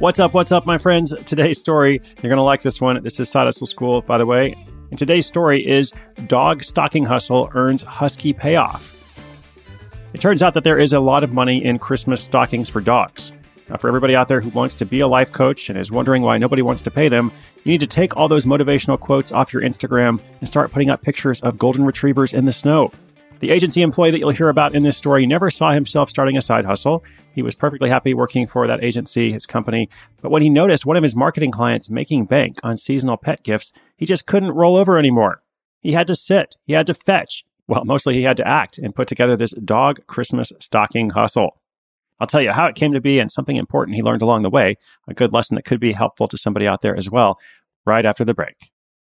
What's up? What's up, my friends? Today's story, you're going to like this one. This is Side Hustle School, by the way. And today's story is Dog Stocking Hustle Earns Husky Payoff. It turns out that there is a lot of money in Christmas stockings for dogs. Now, for everybody out there who wants to be a life coach and is wondering why nobody wants to pay them, you need to take all those motivational quotes off your Instagram and start putting up pictures of golden retrievers in the snow. The agency employee that you'll hear about in this story never saw himself starting a side hustle. He was perfectly happy working for that agency, his company. But when he noticed one of his marketing clients making bank on seasonal pet gifts, he just couldn't roll over anymore. He had to sit, he had to fetch. Well, mostly he had to act and put together this dog Christmas stocking hustle. I'll tell you how it came to be and something important he learned along the way, a good lesson that could be helpful to somebody out there as well, right after the break.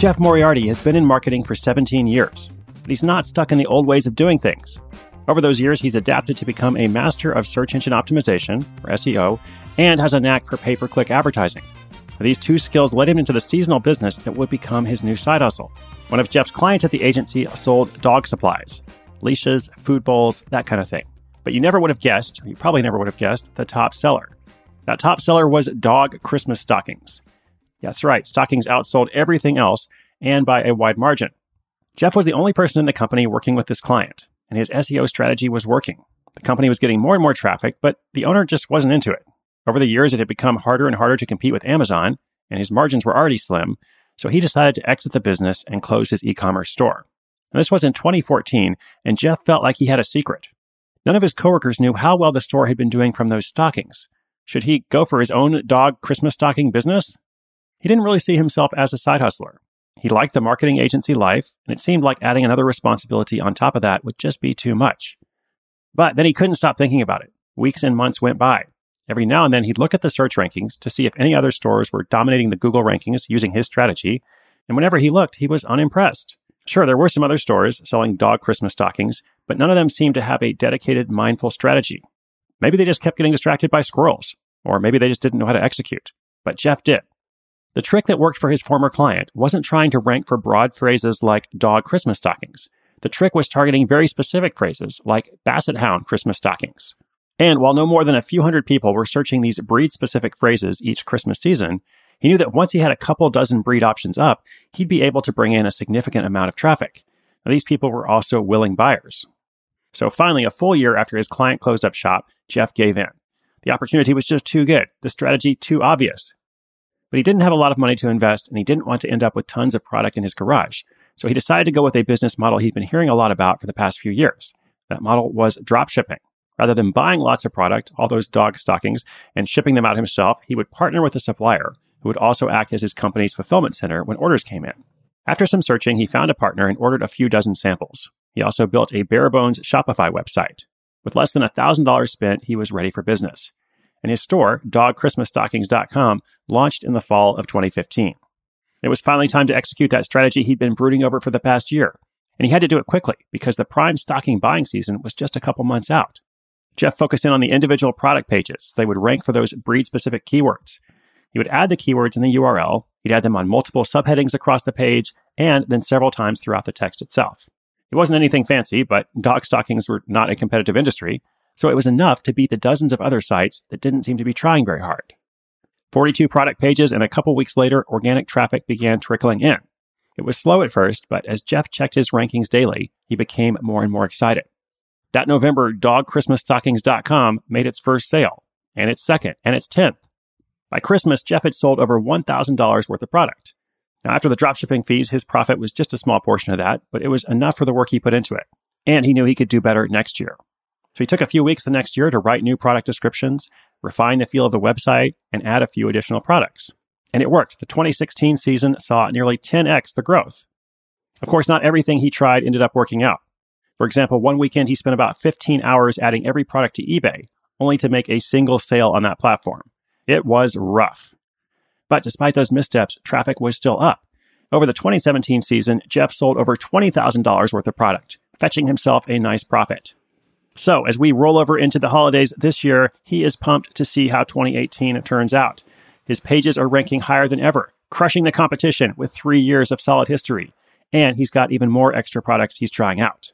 Jeff Moriarty has been in marketing for 17 years, but he's not stuck in the old ways of doing things. Over those years, he's adapted to become a master of search engine optimization, or SEO, and has a knack for pay per click advertising. These two skills led him into the seasonal business that would become his new side hustle. One of Jeff's clients at the agency sold dog supplies, leashes, food bowls, that kind of thing. But you never would have guessed, you probably never would have guessed, the top seller. That top seller was dog Christmas stockings. That's right, stockings outsold everything else and by a wide margin. Jeff was the only person in the company working with this client, and his SEO strategy was working. The company was getting more and more traffic, but the owner just wasn't into it. Over the years, it had become harder and harder to compete with Amazon, and his margins were already slim, so he decided to exit the business and close his e commerce store. And this was in 2014, and Jeff felt like he had a secret. None of his coworkers knew how well the store had been doing from those stockings. Should he go for his own dog Christmas stocking business? He didn't really see himself as a side hustler. He liked the marketing agency life, and it seemed like adding another responsibility on top of that would just be too much. But then he couldn't stop thinking about it. Weeks and months went by. Every now and then he'd look at the search rankings to see if any other stores were dominating the Google rankings using his strategy, and whenever he looked, he was unimpressed. Sure, there were some other stores selling dog Christmas stockings, but none of them seemed to have a dedicated, mindful strategy. Maybe they just kept getting distracted by squirrels, or maybe they just didn't know how to execute. But Jeff did. The trick that worked for his former client wasn't trying to rank for broad phrases like dog Christmas stockings. The trick was targeting very specific phrases like basset hound Christmas stockings. And while no more than a few hundred people were searching these breed specific phrases each Christmas season, he knew that once he had a couple dozen breed options up, he'd be able to bring in a significant amount of traffic. Now, these people were also willing buyers. So finally, a full year after his client closed up shop, Jeff gave in. The opportunity was just too good, the strategy too obvious. But he didn't have a lot of money to invest and he didn't want to end up with tons of product in his garage. So he decided to go with a business model he'd been hearing a lot about for the past few years. That model was drop shipping. Rather than buying lots of product, all those dog stockings, and shipping them out himself, he would partner with a supplier who would also act as his company's fulfillment center when orders came in. After some searching, he found a partner and ordered a few dozen samples. He also built a bare bones Shopify website. With less than $1,000 spent, he was ready for business. And his store, dogchristmasstockings.com, launched in the fall of 2015. It was finally time to execute that strategy he'd been brooding over for the past year. And he had to do it quickly because the prime stocking buying season was just a couple months out. Jeff focused in on the individual product pages. They would rank for those breed specific keywords. He would add the keywords in the URL, he'd add them on multiple subheadings across the page, and then several times throughout the text itself. It wasn't anything fancy, but dog stockings were not a competitive industry, so it was enough to beat the dozens of other sites that didn't seem to be trying very hard. 42 product pages, and a couple weeks later, organic traffic began trickling in. It was slow at first, but as Jeff checked his rankings daily, he became more and more excited. That November, dogchristmasstockings.com made its first sale, and its second, and its 10th. By Christmas, Jeff had sold over $1,000 worth of product. Now, after the dropshipping fees, his profit was just a small portion of that, but it was enough for the work he put into it. And he knew he could do better next year. So he took a few weeks the next year to write new product descriptions, refine the feel of the website, and add a few additional products. And it worked. The 2016 season saw nearly 10x the growth. Of course, not everything he tried ended up working out. For example, one weekend he spent about 15 hours adding every product to eBay, only to make a single sale on that platform. It was rough. But despite those missteps, traffic was still up. Over the 2017 season, Jeff sold over $20,000 worth of product, fetching himself a nice profit. So, as we roll over into the holidays this year, he is pumped to see how 2018 turns out. His pages are ranking higher than ever, crushing the competition with three years of solid history. And he's got even more extra products he's trying out.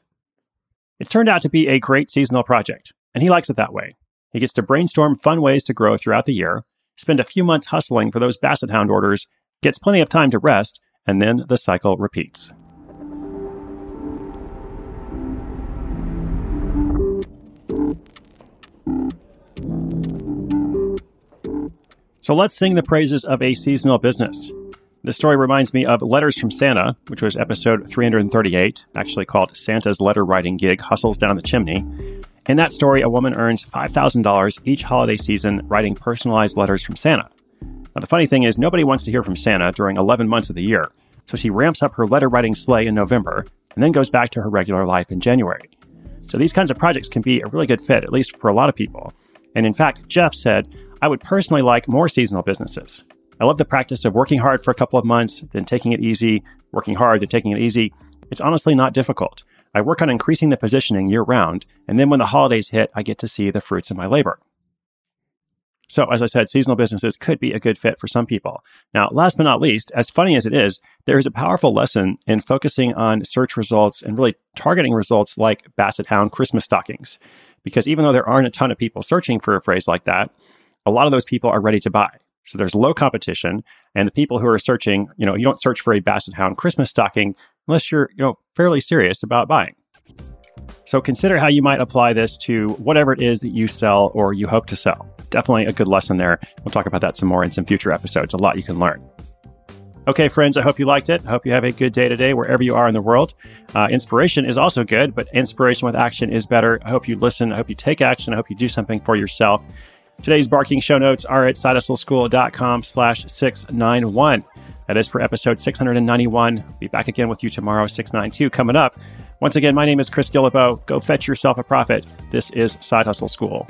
It turned out to be a great seasonal project, and he likes it that way. He gets to brainstorm fun ways to grow throughout the year, spend a few months hustling for those Basset Hound orders, gets plenty of time to rest, and then the cycle repeats. So let's sing the praises of a seasonal business. This story reminds me of Letters from Santa, which was episode 338, actually called Santa's Letter Writing Gig Hustles Down the Chimney. In that story, a woman earns $5,000 each holiday season writing personalized letters from Santa. Now, the funny thing is, nobody wants to hear from Santa during 11 months of the year, so she ramps up her letter writing sleigh in November and then goes back to her regular life in January. So these kinds of projects can be a really good fit, at least for a lot of people. And in fact, Jeff said, I would personally like more seasonal businesses. I love the practice of working hard for a couple of months, then taking it easy, working hard, then taking it easy. It's honestly not difficult. I work on increasing the positioning year round, and then when the holidays hit, I get to see the fruits of my labor. So, as I said, seasonal businesses could be a good fit for some people. Now, last but not least, as funny as it is, there is a powerful lesson in focusing on search results and really targeting results like Basset Hound Christmas stockings. Because even though there aren't a ton of people searching for a phrase like that, a lot of those people are ready to buy. So there's low competition, and the people who are searching, you know, you don't search for a Basset Hound Christmas stocking unless you're, you know, fairly serious about buying. So consider how you might apply this to whatever it is that you sell or you hope to sell. Definitely a good lesson there. We'll talk about that some more in some future episodes. A lot you can learn. Okay, friends, I hope you liked it. I hope you have a good day today wherever you are in the world. Uh, inspiration is also good, but inspiration with action is better. I hope you listen. I hope you take action. I hope you do something for yourself. Today's barking show notes are at sidehustleschool.com slash 691. That is for episode 691. Be back again with you tomorrow, 692 coming up. Once again, my name is Chris Guillebeau. Go fetch yourself a profit. This is Side Hustle School.